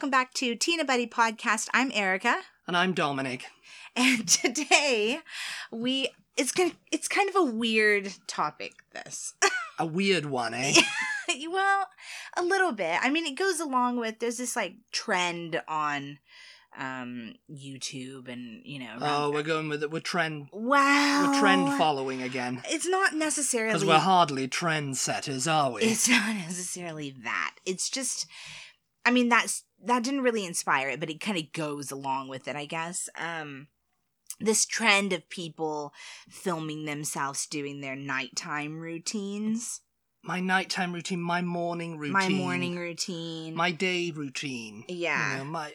welcome back to Tina Buddy Podcast. I'm Erica, And I'm Dominic. and today we it's gonna it's kind of a weird topic. This, A weird one, eh? well, a little bit. I mean, it goes along with there's this like trend on um YouTube and you know. oh, around- we're going with it. We're trend. wow, We're trend following again. It's not necessarily Because we're hardly trendsetters, are we? It's not necessarily that. It's just I mean that's that didn't really inspire it, but it kind of goes along with it, I guess. Um this trend of people filming themselves doing their nighttime routines. My nighttime routine, my morning routine, My morning routine. my day routine. Yeah. You know, my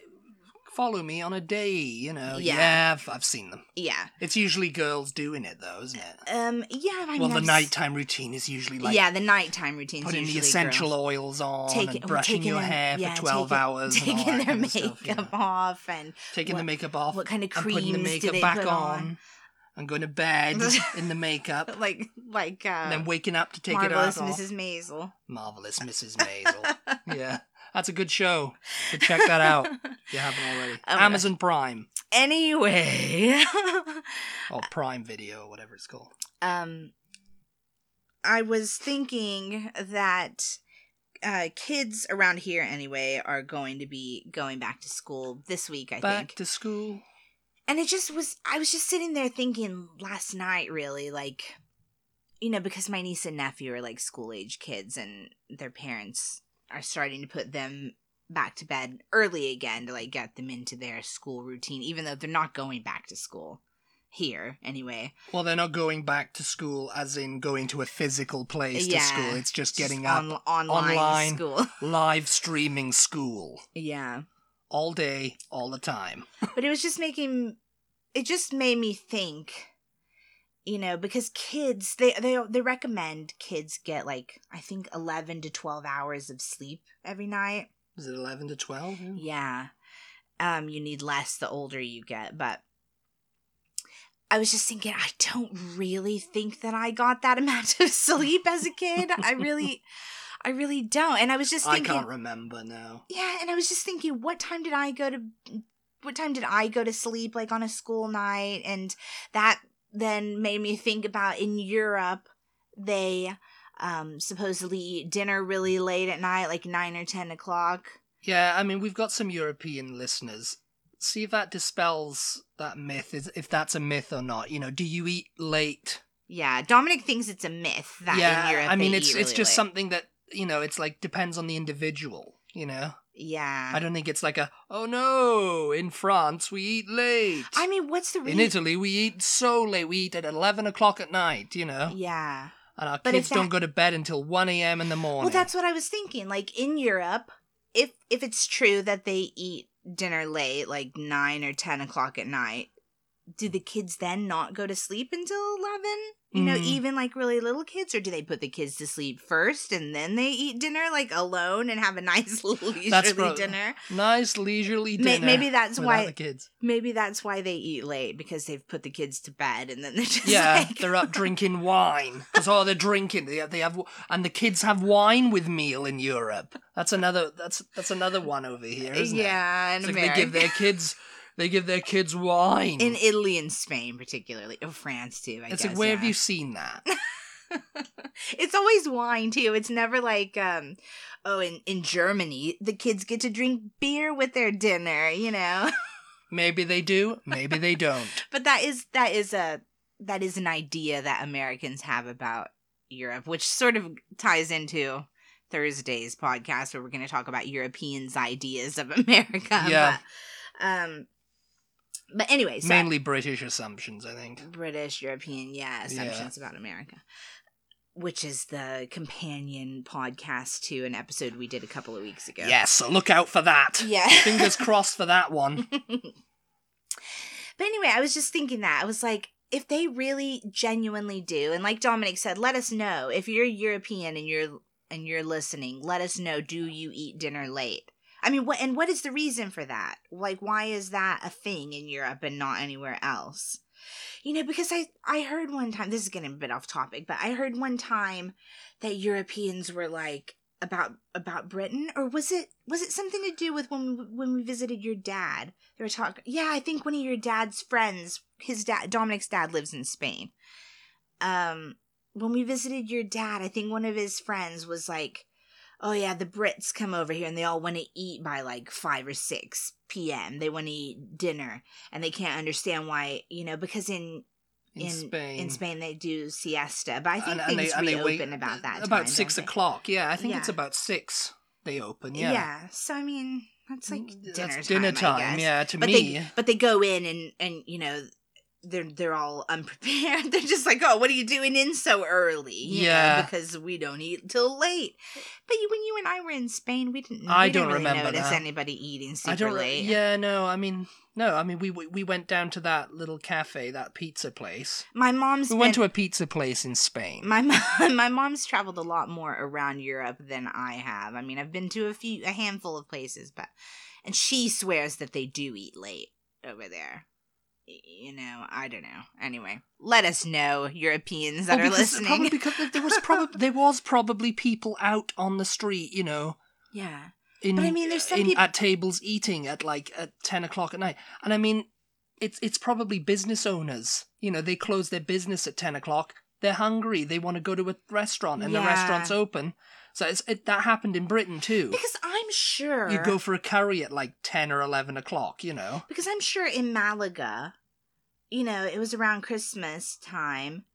follow me on a day. You know. Yeah. Yeah, I've, I've seen them. yeah. It's usually girls doing it, though, isn't it? Um yeah, I mean well, the I've s- nighttime routine is usually like yeah, the nighttime routines putting the essential girls oils on taking- and brushing taking your their- hair yeah, for 12 taking- hours. and all taking that their kind of stuff, you makeup know. off and taking What- the makeup off. what kind of and putting the creams do makeup they back put on. on? and going to bed in the makeup. like like uh and then waking up to take Marvelous it out. Mrs. Maisel. Marvelous Mrs. Maisel. yeah, that's a good show. So check that out if you haven't already. Oh Amazon Prime Anyway, or Prime Video or whatever it's called. um, I was thinking that uh, kids around here anyway are going to be going back to school this week. I think. Back think, to school. and it just was. I was just sitting there thinking last night, really, like, you know, because my niece and nephew are like school age kids, and their parents are starting to put them back to bed early again to like get them into their school routine, even though they're not going back to school here anyway. Well, they're not going back to school as in going to a physical place Yeah, to school. It's just getting Just up, on, online, online. school. live streaming school yeah, all day, all the time. but it was just making it just made me think you know because kids they they they recommend kids get like i think 11 to 12 hours of sleep every night Is it 11 to 12? yeah um you need less the older you get but i was just thinking i don't really think that i got that amount of sleep as a kid i really i really don't and i was just thinking I can't remember now. yeah, and I was just thinking, what time did I go to? What time did I go to sleep? Like on a school night, and that then made me think about in Europe, they um supposedly eat dinner really late at night, like nine or ten o'clock. Yeah, I mean, we've got some European listeners. See if that dispels that myth, is if that's a myth or not. You know, do you eat late? Yeah, Dominic thinks it's a myth that yeah, in Europe. I mean, it's it's really just late. something that you know, it's like depends on the individual. You know, Yeah, I don't think it's like a oh no, in France we eat late. I mean, what's the reason? in? Italy we eat so late. We eat at eleven o'clock at night. You know, Yeah. and our But kids don't go to bed until one a.m. in the morning. Well, that's what I was thinking. Like in Europe, if if it's true that they eat dinner late, like nine or ten o'clock at night, do the kids then not go to sleep until eleven? You know, Mm. even like really little kids, or do they put the kids to sleep first and then they eat dinner like alone and have a nice leisurely That's pro- dinner? nice leisurely dinner. maybe that's why- the kids. Maybe that's why they eat late because they've put the kids to bed and then they're just Yeah, like, they're up drinking wine because oh, they're drinking. They have, they have, and the kids have wine with meal in Europe. That's another. That's that's another one over here, isn't it? yeah, It's like they give their kids, they give their kids wine. in Italy and Spain, particularly, or France too. I it's guess. like where have you seen that? it's always wine too. It's never like um oh in in Germany the kids get to drink beer with their dinner, you know. Maybe they do. Maybe they don't. but that is that is a that is an idea that Americans have about Europe, which sort of ties into Thursday's podcast where we're going to talk about Europeans' ideas of America. Yeah. But, um but anyway, so Mainly British assumptions, I think. British, European, yeah, assumptions about America. Which is the companion podcast to an episode we did a couple of weeks ago. Yes, so look out for that. Yeah. Fingers crossed for that one. But anyway, I was just thinking that. I was like, if they really genuinely do, and like Dominic said, let us know. If you're European and you're and you're listening, let us know. Do you eat dinner late? I mean, what and what is the reason for that? Like, why is that a thing in Europe and not anywhere else? You know, because I I heard one time. This is getting a bit off topic, but I heard one time that Europeans were like about about Britain, or was it was it something to do with when we, when we visited your dad? They were talking. Yeah, I think one of your dad's friends, his dad, Dominic's dad, lives in Spain. Um, when we visited your dad, I think one of his friends was like, "Oh yeah, the Brits come over here and they all want to eat by like five or six p.m. They want to eat dinner, and they can't understand why, you know, because in In, in Spain. in Spain they do siesta, but I think And- things they- and they reopen wait- about that About time, six they? o'clock. Yeah, I think it's about six they open. Yeah. Yeah. So I mean, that's like Mm, dinner That's time. dinner time. Yeah, to But me. they but they go in and and you know they're they're all unprepared. They're just like, oh, what are you doing in so early? You know, Yeah. because we don't eat till late. But you, when you and I were in Spain, we didn't. I we didn't don't really remember notice that. anybody eating super I don't. late. Yeah, no. I mean, no. I mean, we we we went down to that little cafe, that pizza place. My mom's. We went been- to a pizza place in Spain. My mom, my mom's traveled a lot more around Europe than I have. I mean, I've been to a few, a handful of places, but and she swears that they do eat late over there. You know, I don't know. Anyway, let us know, Europeans that are listening. Probably because there was probably there was probably people out on the street, you know, yeah, in, But I mean, there's some in peop- at tables eating at like at ten o'clock at night, and I mean, it's it's probably business owners. You know, they close their business at ten o'clock. They're hungry. They want to go to a restaurant, and the restaurant's open. So it's, it, that happened in Britain too. because I'm sure You go for a curry at like ten or eleven o'clock. You know. because I'm sure in Malaga, you know, it was around Christmas time.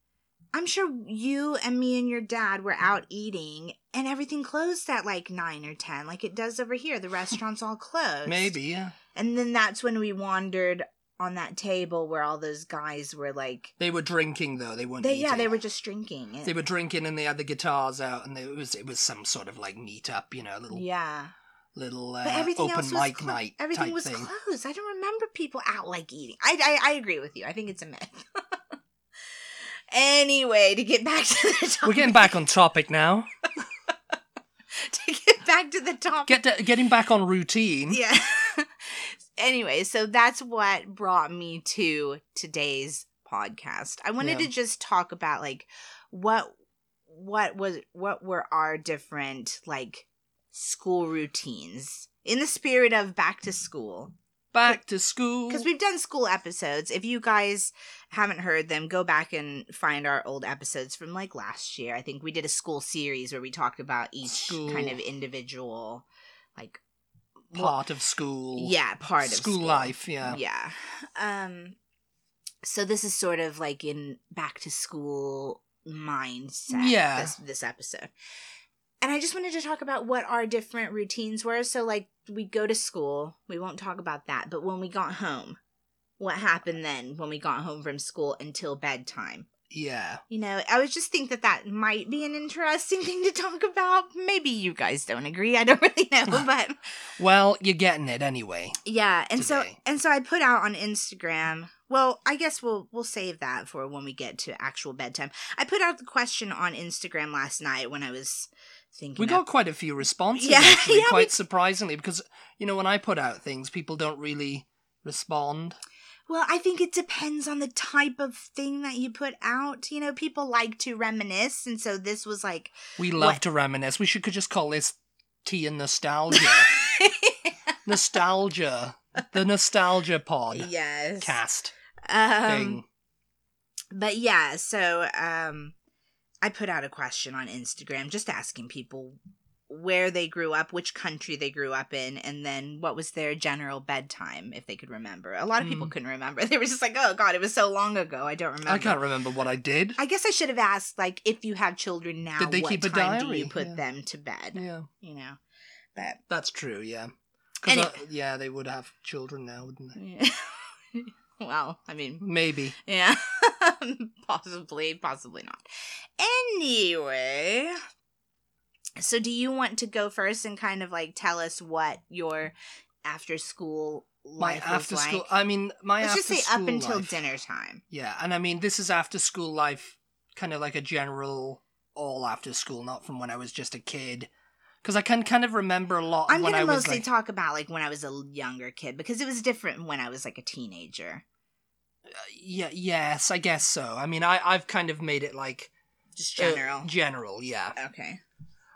I'm sure you and me and your dad were out eating and everything closed at like 9 or 10 like it does over here. The restaurants all closed. Maybe, yeah. And then that's when we wandered on that table where all those guys were like They were drinking though. They weren't. they yeah, eating. they were just drinking. They were drinking and they had the guitars out, and it was it was some sort of like meetup, you know, little yeah. little uh, But everything open else was mic clo- night Everything type was thing. closed. I don't remember people out like eating. I I, I agree with you. I think it's a myth. anyway, to get back to the topic. We're getting back on topic now. to get back to the topic. Get to, getting back on routine. yeah. Anyway, so that's what brought me to today's podcast. I wanted Yeah. to just talk about like what what was what were our different like school routines in the spirit of back to school Back to school. because we've done school episodes. If you guys haven't heard them, go back and find our old episodes from like last year. I think we did a school series where we talked about each School. kind of individual like part of school. yeah part of school, school life. Yeah. yeah um so this is sort of like in back to school mindset Yeah. this this episode and i just wanted to talk about what our different routines were so like we go to school we won't talk about that but when we got home what happened then when we got home from school until bedtime Yeah. you know i was just think that that might be an interesting thing to talk about maybe you guys don't agree i don't really know but Well, you're getting it anyway. yeah, and so and so I put out on Instagram. Well, I guess we'll we'll save that for when we get to actual bedtime. I put out the question on Instagram last night when I was thinking. We got quite a few responses, Yeah, actually, yeah, quite we- surprisingly, because you know when I put out things, people don't really respond. Well, I think it depends on the type of thing that you put out. You know, people like to reminisce, and so this was like, We love What- to reminisce. We should could just call this tea and nostalgia. nostalgia. The nostalgia pod yes, cast um, thing. but yeah so um i put out a question on instagram just asking people where they grew up which country they grew up in and then what was their general bedtime if they could remember a lot of people Mm. couldn't remember they were just like oh god it was so long ago i don't remember I can't remember what I did. i guess i should have asked like if you have children now Did they what keep a time do diary? you put Yeah. them to bed Yeah, you know but that's true. Yeah, Anyway. uh, yeah, they would have children now, wouldn't they? yeah. well i mean Maybe. Yeah. possibly, possibly not. Anyway, so do you want to go first and kind of like tell us what your after school My after school. like? I mean, my Let's just say up until life- dinner time. Yeah, and I mean, this is after school life, kind of like a general all after school, not from when I was just a kid. Because I can kind of remember a lot I'm gonna mostly like, talk about like when I was a younger kid because it was different when I was like a teenager. yeah, yes, I guess so. I mean, I I've kind of made it like Just uh, general. general, yeah. okay.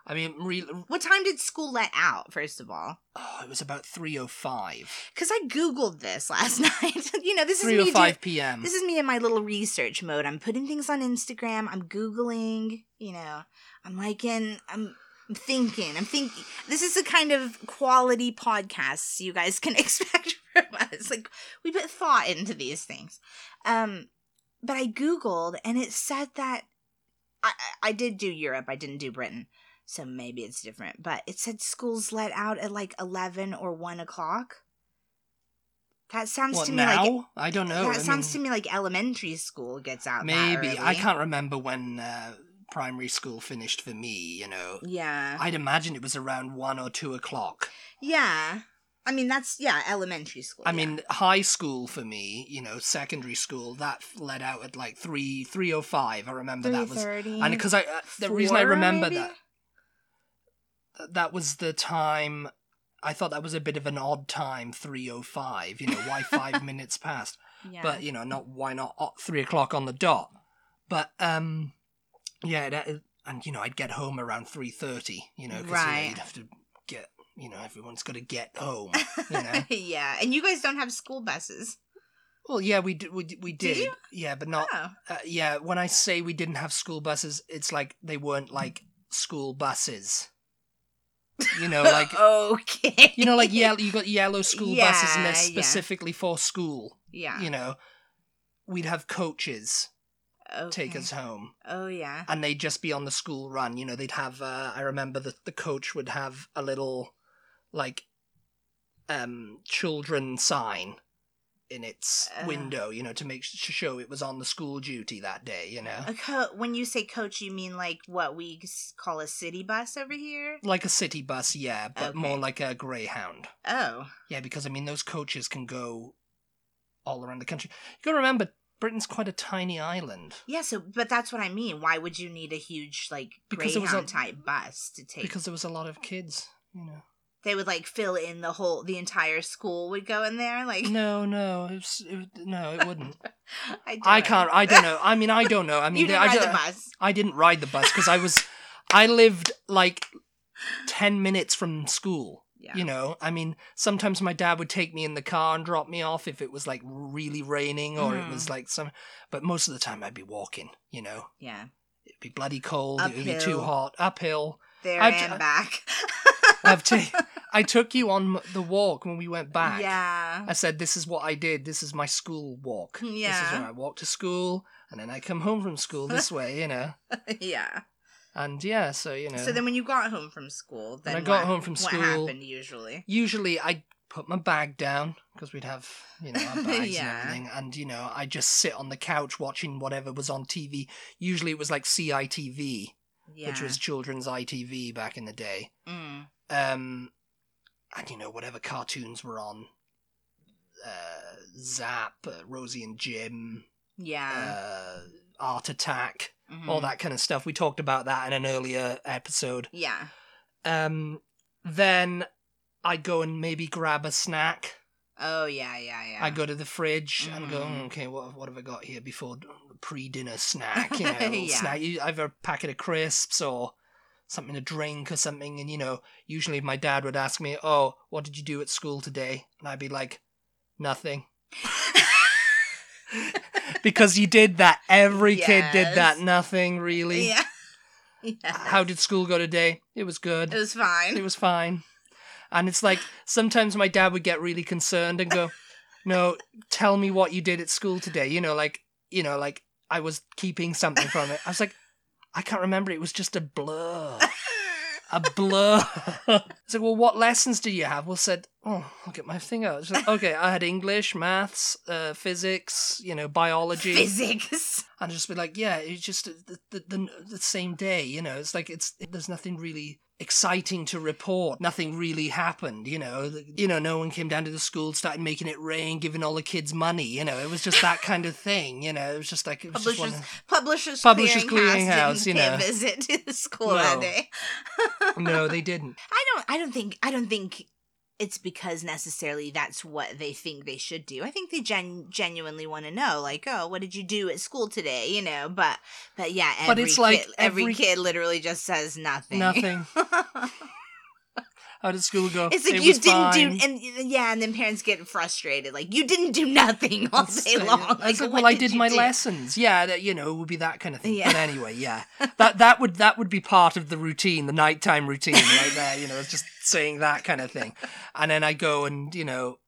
I mean, re- What time did school let out, first of all? oh, it was about three o five. Because I Googled this last night. you know, this is Three me o do- five p.m. This is me in my little research mode. I'm putting things on Instagram. I'm Googling, you know, I'm liking, I'm, I'm thinking, I'm thinking. This is the kind of quality podcasts you guys can expect from us. Like, we put thought into these things. Um, but I Googled and it said that I I did do Europe, I didn't do Britain. So maybe it's different. But it said schools let out at like 11 or 1 o'clock. That sounds What to me now? like I don't know. that I sounds mean, to me like elementary school gets out. that maybe I can't remember when uh, primary school finished for me. You know, Yeah. I'd imagine it was around one or two o'clock. yeah. I mean, that's yeah, elementary school. I yeah. mean, high school for me, you know, secondary school that let out at like three three o five. I remember that was 3:30, and because I uh, the reason I remember maybe? that that was the time I thought that was a bit of an odd time, three o five. You know, why five minutes past? Yeah. But you know, not why not uh, three o'clock on the dot? But um, yeah, that, and you know, I'd get home around three thirty. You know, because Right. you'd have to get. You know, everyone's got to get home. You know. yeah, and you guys don't have school buses. well, yeah, we did. We, d- we Did did. Yeah, but not. oh. Uh, yeah, when I say we didn't have school buses, it's like they weren't like school buses. You know, like okay. you know, like yellow. You got yellow school buses, and they're Yeah, yeah. specifically for school. Yeah. You know, we'd have coaches take us home, Oh yeah. and they'd just be on the school run. You know, they'd have. Uh, I remember that the coach would have a little, like, um, children sign in its Uh. window. You know, to make to show it was on the school duty that day. You know. A co- when you say coach, you mean like what we call a city bus over here? Like a city bus, yeah, but Okay. more like a greyhound. Oh. Yeah, because I mean those coaches can go all around the country. You gotta remember, Britain's quite a tiny island. Yeah, so but that's what I mean. Why would you need a huge like Because was a- Greyhound type bus to take? Because there was a lot of kids, you know. They would like fill in the whole the entire school would go in there like No, no, it was, it, no, it wouldn't. I, I can't. I don't know. I mean, I don't know. I mean, didn't I, ride don't- the bus. I didn't ride the bus because I was, I lived like ten minutes from school. Yeah. You know, I mean, sometimes my dad would take me in the car and drop me off if it was like really raining or it was Mhm. like some. But most of the time, I'd be walking. You know, yeah. it'd be bloody cold. It would be too hot. Uphill. There I've- and back. I've ta- I took you on the walk when we went back. Yeah. I said, "This is what I did. This is my school walk. Yeah. This is where I walk to school, and then I come home from school this way. You know." yeah. And yeah, so you know. So then when you got home from school, then I got what- home from school. What happened usually? usually I put my bag down because we'd have you know our bags Yeah. and everything, and you know I just sit on the couch watching whatever was on TV. Usually it was like CITV, Yeah. which was children's ITV back in the day. Mm. Um, and you know whatever cartoons were on. Uh, Zap, uh, Rosie and Jim, Yeah. uh, Art Attack, Mhm. all that kind of stuff. We talked about that in an earlier episode. Yeah. Um, then I'd go and maybe grab a snack. Oh yeah, yeah, yeah. I go to the fridge and go, Mhm. "Mm, okay, what what have I got here before pre-dinner snack? You know, Yeah. snack, You- either a packet of crisps or something to drink or something. And you know, usually my dad would ask me, "Oh, what did you do at school today?" And I'd be like, "Nothing," because you did that. Every kid did that. Nothing really. yeah. yeah. How did school go today? It was good. It was fine. It was fine. And it's like sometimes my dad would get really concerned and go, "No, tell me what you did at school today." You know, like you know, like I was keeping something from it. I was like, I can't remember. It was just a blur, a blur. it's like, well, what lessons do you have? Well, said, oh, I'll get my thing out. It's like, okay, I had English, maths, uh, physics, you know, biology. Physics. and just be like, yeah, it's just the, the the the same day, you know. It's like it's there's nothing really exciting to report. Nothing really happened, you know. You know, no one came down to the school, started making it rain, giving all the kids money. You know, it was just that kind of thing. You know, it was just like it was just Publishers, one. of- Publishers, Publishers Clearinghouse, didn't you know. a visit to the school that day. No, they didn't. I don't. I don't think. I don't think it's because necessarily that's what they think they should do. I think they gen- genuinely want to know, like, oh, what did you do at school today? You know, but but yeah, every But it's like kid, every, every- kid literally just says nothing. Nothing. How did school go? it's like It you didn't fine. do, and yeah, and then parents get frustrated, like you didn't do nothing all day long. Like, like, well, I did my do? lessons. Yeah, that, you know, it would be that kind of thing. Yeah. But anyway, yeah, that that would that would be part of the routine, the nighttime routine, right there. You know, just saying that kind of thing, and then I go and you know,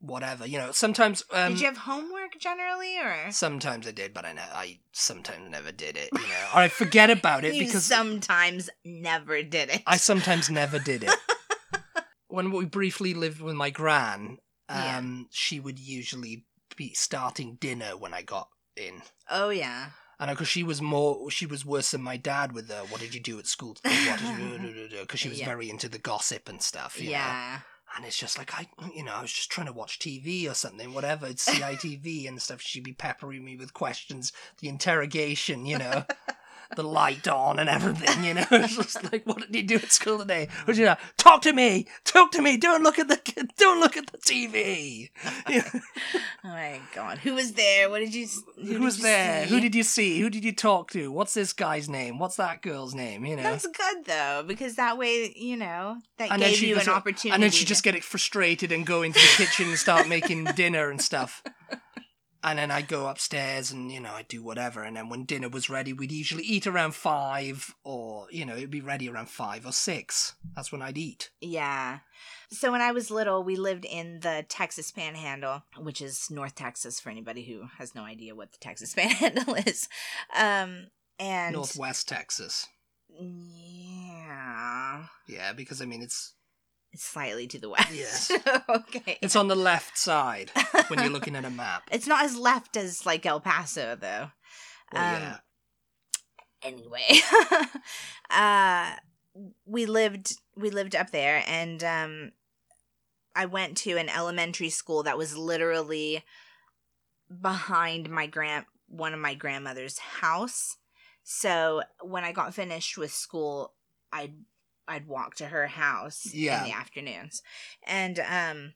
whatever. You know, sometimes. Um, did you have homework generally, or Sometimes I did, but I ne- I sometimes never did it. You know, or I forget about it you because sometimes never did it? I sometimes never did it. When we briefly lived with my gran, Yeah. um, she would usually be starting dinner when I got in. oh yeah, And because she was more, she was worse than my dad with the "What did you do at school?" Today? Because she was Yeah. very into the gossip and stuff. You Know? yeah. And it's just like I, you know, I was just trying to watch TV or something, whatever. It's CITV and stuff. She'd be peppering me with questions, the interrogation, you know, the light on and everything. You know, it's just like, what did you do at school today? Would you know, talk to me, talk to me. Don't look at the, don't look at the TV. You know, Oh my god, who was there? What did you? Who, who did was you there? see? Who did you see? Who did you talk to? What's this guy's name? What's that girl's name? You know. That's good though, because that way you know that and gave you an opportunity. and then she just get it frustrated and go into the kitchen and start making dinner and stuff. And then I'd go upstairs and, you know, I'd do whatever. And then when dinner was ready, we'd usually eat around five or, you know, it'd be ready around five or six. That's when I'd eat. Yeah. So when I was little, we lived in the Texas Panhandle, which is North Texas for anybody who has no idea what the Texas Panhandle is. Um, and Northwest Texas. yeah, Yeah, because, I mean, it's it's slightly to the west. Yes. okay. it's on the left side when you're looking at a map. It's not as left as like El Paso though. Well, um, yeah. anyway uh we lived we lived up there and um i went to an elementary school that was literally behind my grand one of my grandmother's house so when i got finished with school i'd i'd walk to her house Yeah. in the afternoons. And um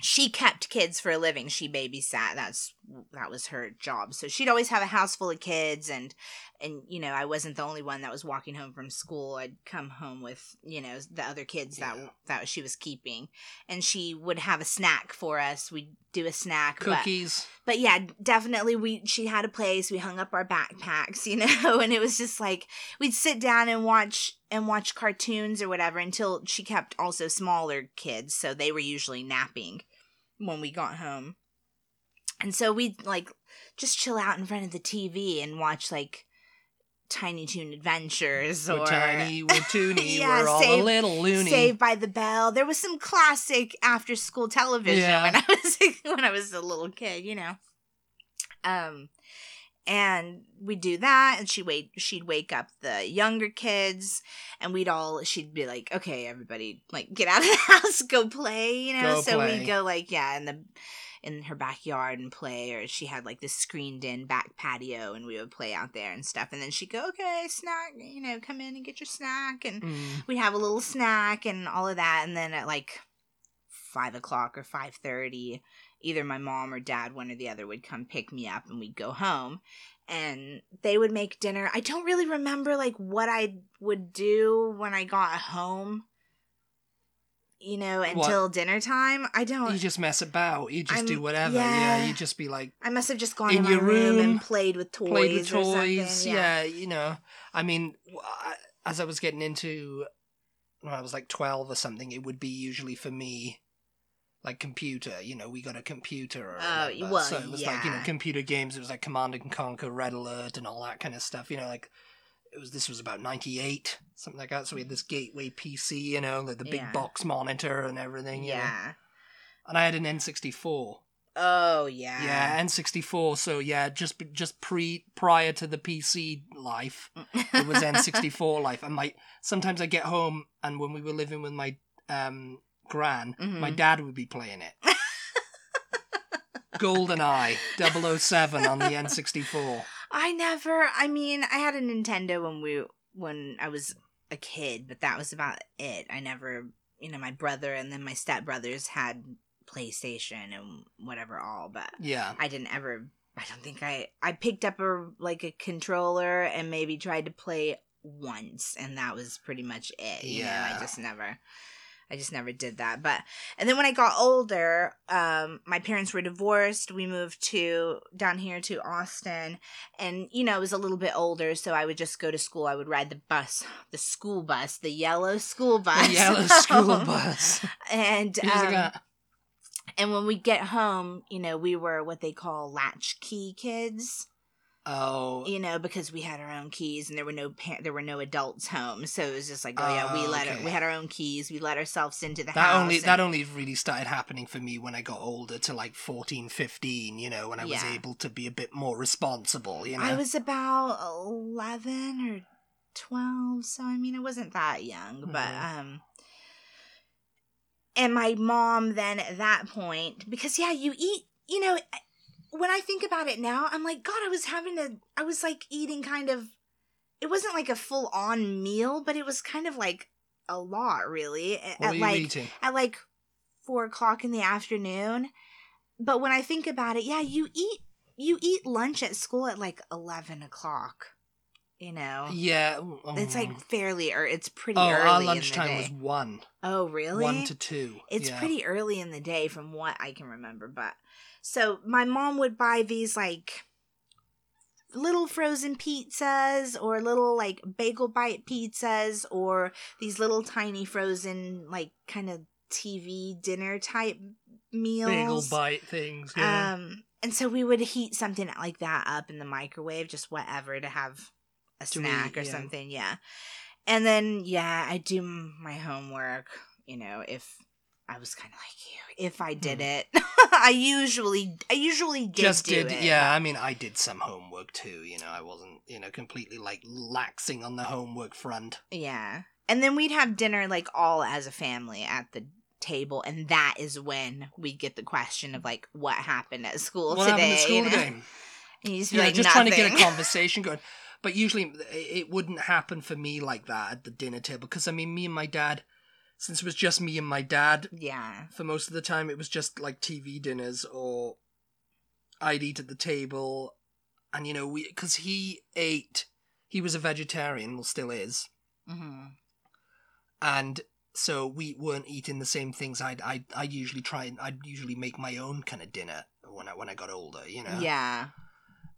she kept kids for a living. She babysat. That's that was her job. So she'd always have a house full of kids and and you know i wasn't the only one that was walking home from school. I'd come home with you know the other kids that Yeah. that she was keeping. And she would have a snack for us. We'd do a snack but, Cookies. but yeah definitely we she had a place. We hung up our backpacks you know and it was just like we'd sit down and watch and watch cartoons or whatever until she kept also smaller kids so they were usually napping when we got home and so we'd like just chill out in front of the tv and watch like tiny toon adventures We're or tiny, we're toony, Yeah, we're all save- a little loony. Saved by the Bell. There was some classic after school television Yeah. when I was when I was a little kid, you know. Um and we'd do that and she wait she'd wake up the younger kids and we'd all she'd be like, Okay, everybody like get out of the house, go play, you know. Go so play. we'd go like, yeah, in the in her backyard and play or she had like this screened in back patio and we would play out there and stuff and then she'd go okay snack you know come in and get your snack and Mm. we'd have a little snack and all of that and then at like five o'clock or five thirty either my mom or dad one or the other would come pick me up and we'd go home and they would make dinner i don't really remember like what i would do when i got home you know What? until dinner time i don't You just mess about. You just I'm- do whatever. Yeah. yeah. you just be like i must have just gone in your room, room, and played with toys played with toys. Yeah. you know. I mean, as I was getting into when I was like twelve or something, it would be usually for me. Like computer, you know, we got a computer. Or Oh, whatever. well, so it was like you know computer games. It was like Command and Conquer, Red Alert, and all that kind of stuff. You know, like it was. This was about ninety eight, something like that. So we had this Gateway PC, you know, like the big Yeah. box monitor and everything. You know? yeah and I had an N sixty four. oh yeah Yeah, N64. So yeah, just just pre prior to the PC life, it was N64 life. And my sometimes I get home and when we were living with my um gran, my Mhm. dad would be playing it. GoldenEye 007 on the N64. I never. I mean, I had a Nintendo when we when I was a kid, but that was about it. I never you know, my brother and then my stepbrothers had PlayStation and whatever all, but Yeah. I didn't ever. I don't think I. I picked up a like a controller and maybe tried to play once, and that was pretty much it. You know, Yeah. I just never. I just never did that. But and then when I got older, um, my parents were divorced. We moved to down here to Austin, and you know, I was a little bit older, so I would just go to school. I would ride the bus, the school bus, the yellow school bus, The yellow school bus. and um, and when we get home, you know, we were what they call latchkey kids oh, you know, because we had our own keys and there were no par- there were no adults home, so it was just like, oh yeah, we Oh, let okay. we had our own keys, we let ourselves into the that house. only and- that only really started happening for me when I got older to like 14, 15, you know, when I was able to be a bit more responsible, you know. I was about eleven or twelve, so I mean, I wasn't that young, but Mhm. um. And my mom then at that point, because yeah, you eat, you know, when I think about it now, I'm like, God, I was having a, I was like eating kind of, it wasn't like a full on meal, but it was kind of like a lot, really. At, what were you like eating? at like four o'clock in the afternoon. But when I think about it, yeah, you eat you eat lunch at school at like eleven o'clock. You know, Yeah. it's um, like fairly or it's pretty oh, early our lunchtime was one, oh, really? one to two. It's yeah. pretty early in the day from what I can remember, but so my mom would buy these like little frozen pizzas or little like bagel bite pizzas or these little tiny frozen like kind of TV dinner type meals. bagel bite things. Yeah. Um and so we would heat something like that up in the microwave, just whatever to have a snack eat, or yeah. something, yeah. And then yeah, I do my homework, you know, if I was kind of like you, if I did mm. it. I usually I usually did Just do did, it. yeah. I mean, I did some homework too. You know, I wasn't, you know, completely like laxing on the homework front. Yeah. And then we'd have dinner like all as a family at the table and that is when we get the question of like what happened at school what today. happened at school you know? today? And you just be like, just trying to get a conversation going. But usually it wouldn't happen for me like that at the dinner table because I mean, me and my dad, since it was just me and my dad yeah. for most of the time, it was just like TV dinners or I'd eat at the table, and you know, we because he ate, he was a vegetarian, well, still is, hmm and so we weren't eating the same things. I'd I I usually try and I'd usually make my own kind of dinner when I when I got older, you know. Yeah.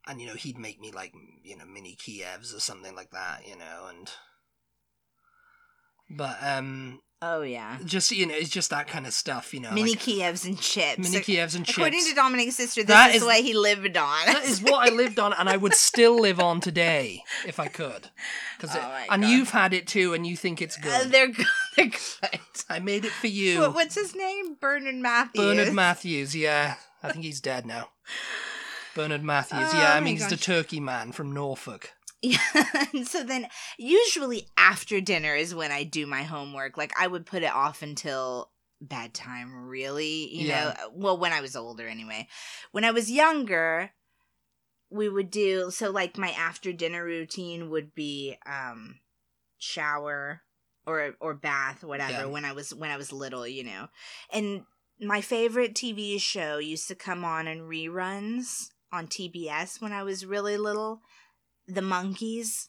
and you know he'd make me like you know mini Kievs or something like that, you know, and but um Oh yeah. just you know it's just that kind of stuff, you know, Mini like Kievs and chips. mini Kievs and According chips. According to Dominic's sister, this That is, is- way he lived on. that is what I lived on, and I would still live on today if I could. Cause Oh and God. you've had it too, and you think it's Uh, good. they're good. They're good. I made it for you, What, what's his name? Bernard Matthews. Bernard Matthews. Yeah, I think he's dead now. Bernard Matthews. Oh yeah, I mean he's the turkey man from Norfolk. Yeah. and so then, usually after dinner is when I do my homework. Like I would put it off until bedtime. Really, you Yeah. know. Well, when I was older, anyway. When I was younger, we would do so. Like my after dinner routine would be um shower or or bath, whatever. Yeah. When I was when I was little, you know, and my favorite TV show used to come on in reruns on TBS when I was really little. The Monkees.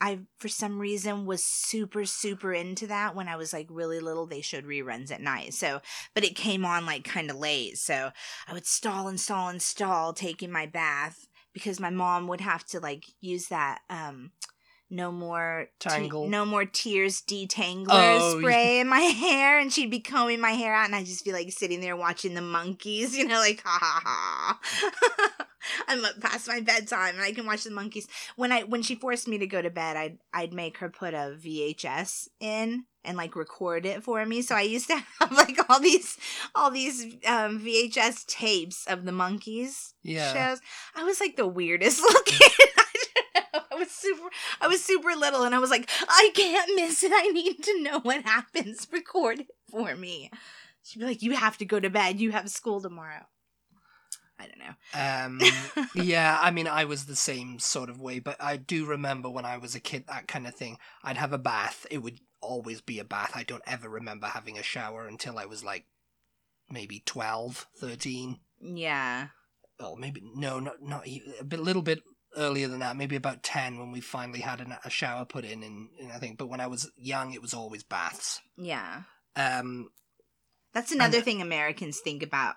I for some reason was super super into that when I was like really little. They showed reruns at night. So, but it came on like kind of late. So, I would stall and stall and stall taking my bath because my mom would have to like use that um no more te- Tangle. no more tears detangler Oh, spray in my hair and she'd be combing my hair out and I'd just be like sitting there watching the Monkees, you know, like ha ha ha. I'm up past my bedtime and I can watch the Monkees. When I when she forced me to go to bed, I'd I'd make her put a VHS in and like record it for me. So I used to have like all these all these um VHS tapes of the Monkees Yeah. shows. I was like the weirdest looking. I. I was super I was super little and I was like, I can't miss it. I need to know what happens. Record it for me. She'd be like, You have to go to bed. You have school tomorrow. I don't know. Um, yeah, I mean, I was the same sort of way, but I do remember when I was a kid, that kind of thing. I'd have a bath. It would always be a bath. I don't ever remember having a shower until I was like maybe 12, 13. Yeah. Oh, maybe no, not not a bit, little bit earlier than that. Maybe about ten when we finally had an, a shower put in, and, and I think. But when I was young, it was always baths. Yeah. Um, That's another thing Americans think about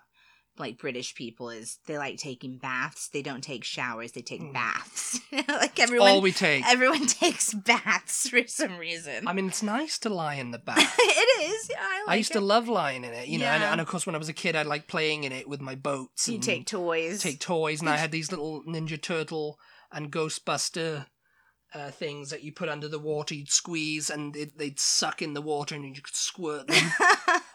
like British people is they like taking baths. They don't take showers, they take Mm. baths. like everyone all we take. everyone takes baths for some reason. I mean, it's nice to lie in the bath. it is. Yeah, I like I used to love lying in it, you know, and, and of course, when I was a kid, I liked playing in it with my boats. you and take toys. take toys, and I had these little Ninja Turtle and Ghostbuster uh, things that you put under the water. You'd squeeze, and it, they'd suck in the water, and you could squirt them.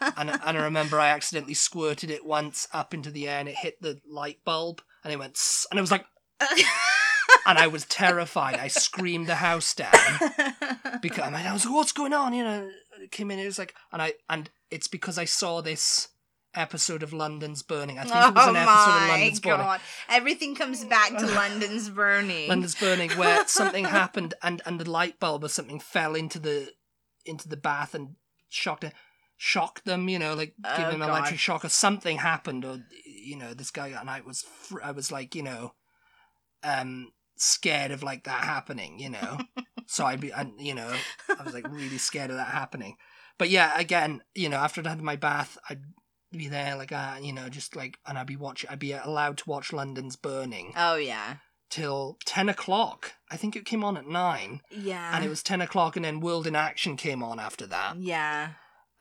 and, and I remember I accidentally squirted it once up into the air, and it hit the light bulb, and it went, "Sss," and it was like, and I was terrified. I screamed the house down because I was like, "What's going on?" You know, it came in. It was like, and I and it's because I saw this episode of London's Burning. I think it was oh an episode of London's Burning. Everything comes back to London's burning. London's Burning, where something happened and and the light bulb or something fell into the into the bath and shocked it. Shocked them, you know, like Oh, give them an electric shock or something happened, or you know, this guy and I was, fr- I was like, you know, um, scared of like that happening, you know. so I'd be, and you know, I was like really scared of that happening. But yeah, again, you know, after I'd had my bath, I'd be there like, uh, you know, just like, and I'd be watching, I'd be allowed to watch London's Burning oh yeah, till 10 o'clock. I think it came on at 9. yeah, And it was 10 o'clock, and then World in Action came on after that. yeah.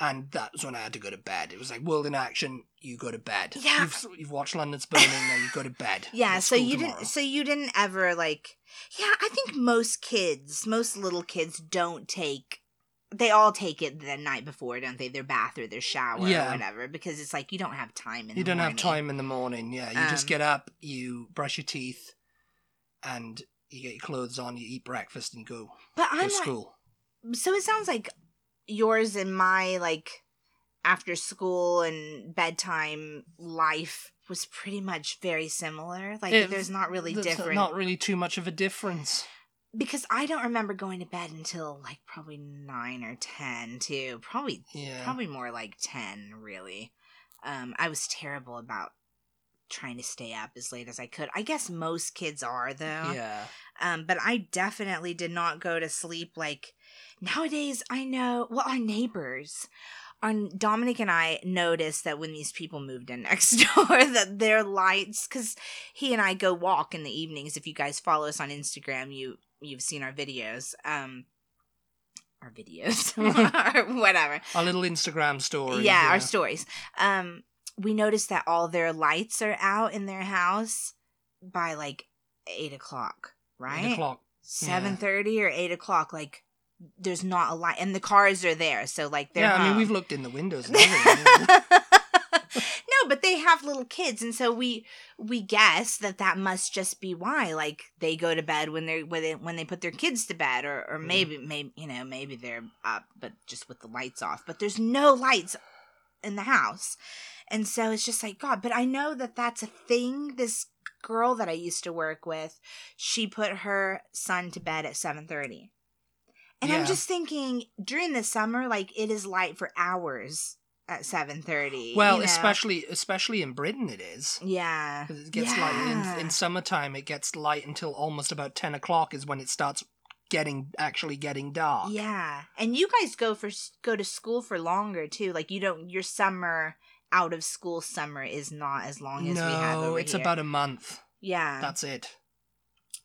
And that was when I had to go to bed. It was like, World in Action, you go to bed. Yeah. You've, you've watched London's Burning, now you go to bed. Yeah, so you tomorrow. didn't so you didn't ever like Yeah, I think most kids, most little kids don't take they all take it the night before, don't they? Their bath or their shower Yeah. or whatever because it's like you don't have time in You the don't have morning. time in the morning, yeah. You just Um, get up, you brush your teeth, and you get your clothes on, you eat breakfast, and go, But I'm to like, school. so it sounds like yours and my like after school and bedtime life was pretty much very similar. Like It- there's not really different Not really too much of a difference. Because I don't remember going to bed until like probably nine or ten too. Probably Yeah. probably more like ten really. Um, I was terrible about trying to stay up as late as I could. I guess most kids are though. Yeah. Um, but I definitely did not go to sleep like nowadays. I know. Well, our neighbors, our Dominic and I noticed that when these people moved in next door, that their lights, because he and I go walk in the evenings. If you guys follow us on Instagram, you you've seen our videos. Um, our videos or whatever. Our little Instagram story. Yeah, our stories. Um, we noticed that all their lights are out in their house by like eight o'clock, right? Eight o'clock. Seven thirty or eight o'clock. Like, there's not a light, and the cars are there, so like they're. Yeah, I mean, home. we've looked in the windows and everything. No, but they have little kids, and so we we guess that that must just be why. Like they go to bed when they're when they when they put their kids to bed, or or Mm. maybe maybe you know maybe they're up, but just with the lights off. But there's no lights in the house, and so it's just like God. But I know that that's a thing. This girl that I used to work with, she put her son to bed at seven thirty. And I'm just thinking during the summer, like it is light for hours at seven thirty. well, you know? especially especially in Britain, it is. Yeah. It gets yeah. light in, in summertime. It gets light until almost about ten o'clock is when it starts getting actually getting dark. Yeah. And you guys go for go to school for longer too. Like you don't your summer out of school summer is not as long as we have No, over it's here. about a month. Yeah. That's it.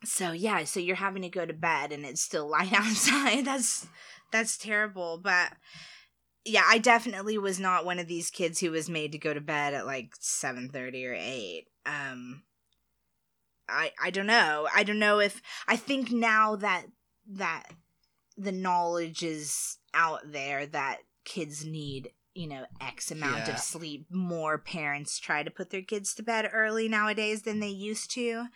so yeah, so you're having to go to bed and it's still light outside. That's that's terrible, but yeah, I definitely was not one of these kids who was made to go to bed at like 7:30 or 8. Um I I don't know. I don't know if I think now that that the knowledge is out there that kids need you know x amount Yeah. of sleep more parents try to put their kids to bed early nowadays than they used to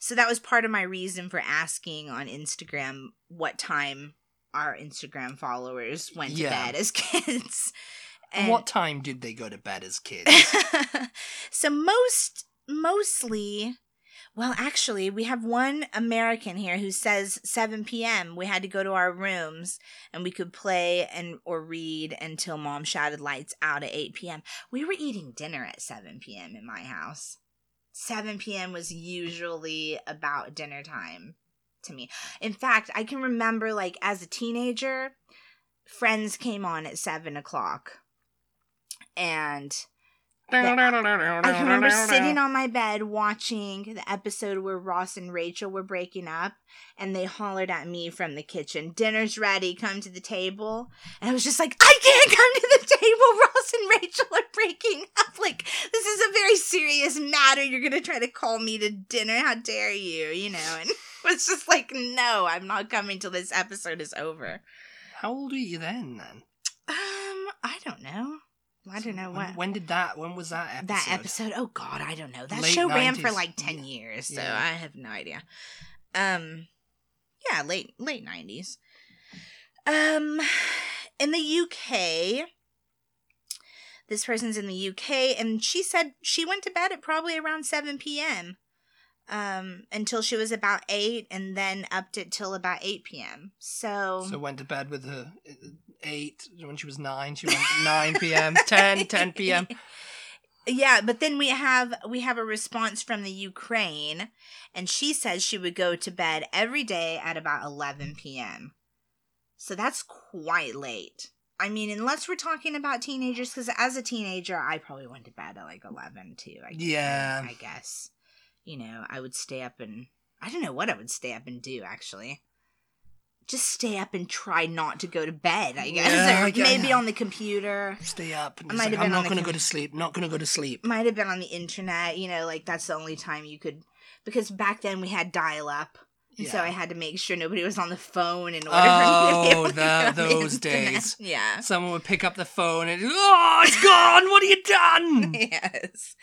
so that was part of my reason for asking on instagram what time our instagram followers went to bed as kids And what time did they go to bed as kids? so most mostly Well, actually, we have one American here who says 7 p.m. We had to go to our rooms and we could play and or read until mom shouted lights out at 8 p.m. We were eating dinner at 7 p.m. in my house. 7 p.m. was usually about dinner time to me. In fact, I can remember like as a teenager, Friends came on at 7 o'clock. And I can remember sitting on my bed watching the episode where Ross and Rachel were breaking up, and they hollered at me from the kitchen, Dinner's ready, come to the table. And I was just like, I can't come to the table. Ross and Rachel are breaking up. Like, this is a very serious matter. You're going to try to call me to dinner. How dare you? You know, and was just like, no, I'm not coming till this episode is over. How old were you then? Then Um, I don't know. I don't know when, what. when did that? When was that episode? that episode oh god i don't know that Late show ran for like 10 years so Yeah. i have no idea um yeah late late 90s um in the uk this person's in the uk and she said she went to bed at probably around 7 p.m um until she was about 8 and then upped it till about 8 p.m so, So went to bed with her uh, eight when she was nine. She went nine p.m., 10, 10 p.m. Yeah, but then we have we have a response from the Ukraine and she says she would go to bed every day at about 11 p.m. So that's quite late. I mean, unless we're talking about teenagers cuz as a teenager I probably went to bed at like 11 too. I Yeah. I guess. You know, I would stay up and I don't know what I would stay up and do actually. Just stay up and try not to go to bed, I guess. Yeah, or I maybe on the computer. Stay up. And I just might like, have I'm not going to com- go to sleep. Not going to go to sleep. might have been on the internet, you know, like that's the only time you could because back then we had dial up. And so I had to make sure nobody was on the phone in order Oh, for me to be able to the- those days. Yeah. Someone would pick up the phone and oh, it's gone. What have you done? yes.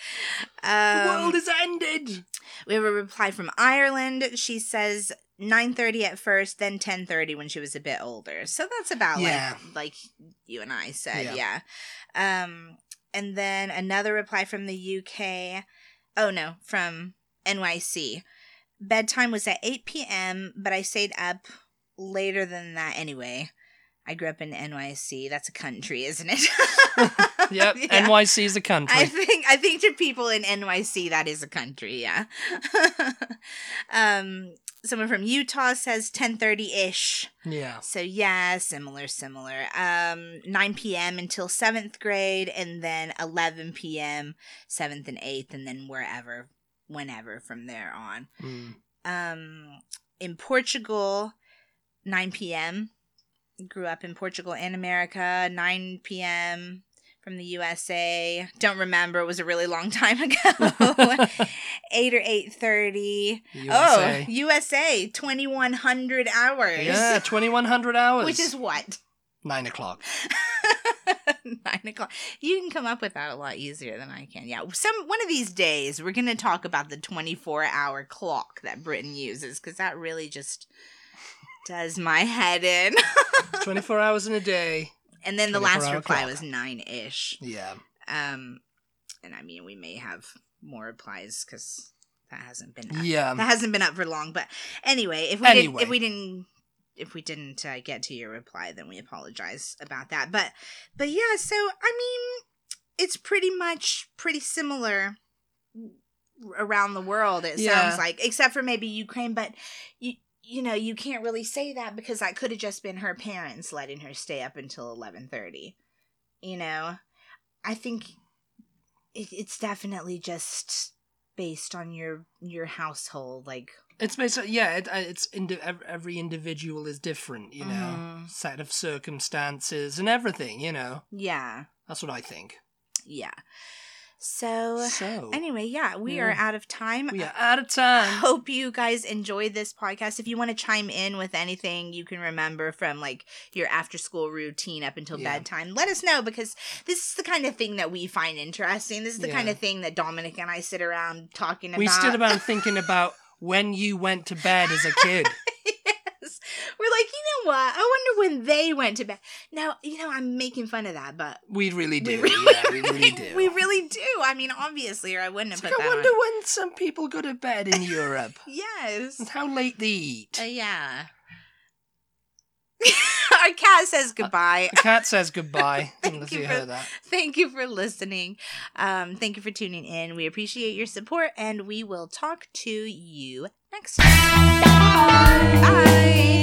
the Um, world has ended. we have a reply from Ireland. She says 9:30 at first, then 10:30 when she was a bit older. So that's about Yeah. like like you and I said, Yeah. yeah. Um and then another reply from the UK. Oh no, from NYC. Bedtime was at 8 p.m., but I stayed up later than that anyway. I grew up in NYC. That's a country, isn't it? Yep. Yeah. NYC is a country. I think I think to people in NYC that is a country, yeah. um someone from Utah says 10:30ish. yeah. So yeah, similar similar. Um 9 p.m. until 7th grade and then 11 p.m. 7th and 8th and then wherever whenever from there on. Mm. Um in Portugal 9 p.m. Grew up in Portugal and America 9 p.m. from the USA. Don't remember, it was a really long time ago. 8 or 8:30. USA. Oh, USA, 2100 hours. yeah, 2100 hours. Which is what? nine o'clock. Nine o'clock. You can come up with that a lot easier than I can. Yeah. Some one of these days we're gonna talk about the 24 hour clock that Britain uses because that really just does my head in. 24 hours in a day. and then the last reply clock. was nine ish. Yeah. Um, and I mean we may have more replies because that hasn't been up. Yeah. that hasn't been up for long. But anyway, if we didn't, Anyway. if we didn't, if we didn't uh, get to your reply, then we apologize about that. But, but yeah. So I mean, it's pretty much pretty similar around the world. It Yeah. sounds like, except for maybe Ukraine. But you, you know, you can't really say that because that could have just been her parents letting her stay up until eleven thirty. You know, I think it, it's definitely just based on your your household like It's basically yeah. It, uh, it's indi- every individual is different, you know, Mhm. set of circumstances and everything. You know, yeah that's what I think. yeah so So anyway yeah we are out of time we are out of I time. hope you guys enjoyed this podcast. If you want to chime in with anything you can remember from like your after school routine up until Yeah. bedtime, let us know because this is the kind of thing that we find interesting. This is the kind of thing that Dominic and I sit around talking about. We stood about thinking about when you went to bed as a kid. yes. We're like, you know what? I wonder when they went to bed. Now, you know, I'm making fun of that, but We really do. we really, yeah, we really do. we really do. I mean, obviously, or I wouldn't have It's put like, I that wonder on. when some people go to bed in Europe. Yes. and how late they eat. Uh, yeah. Uh, our cat says goodbye. The cat says goodbye. thank, you for, thank you for listening. Um, thank you for tuning in. We appreciate your support, and we will talk to you next time. Bye. Bye.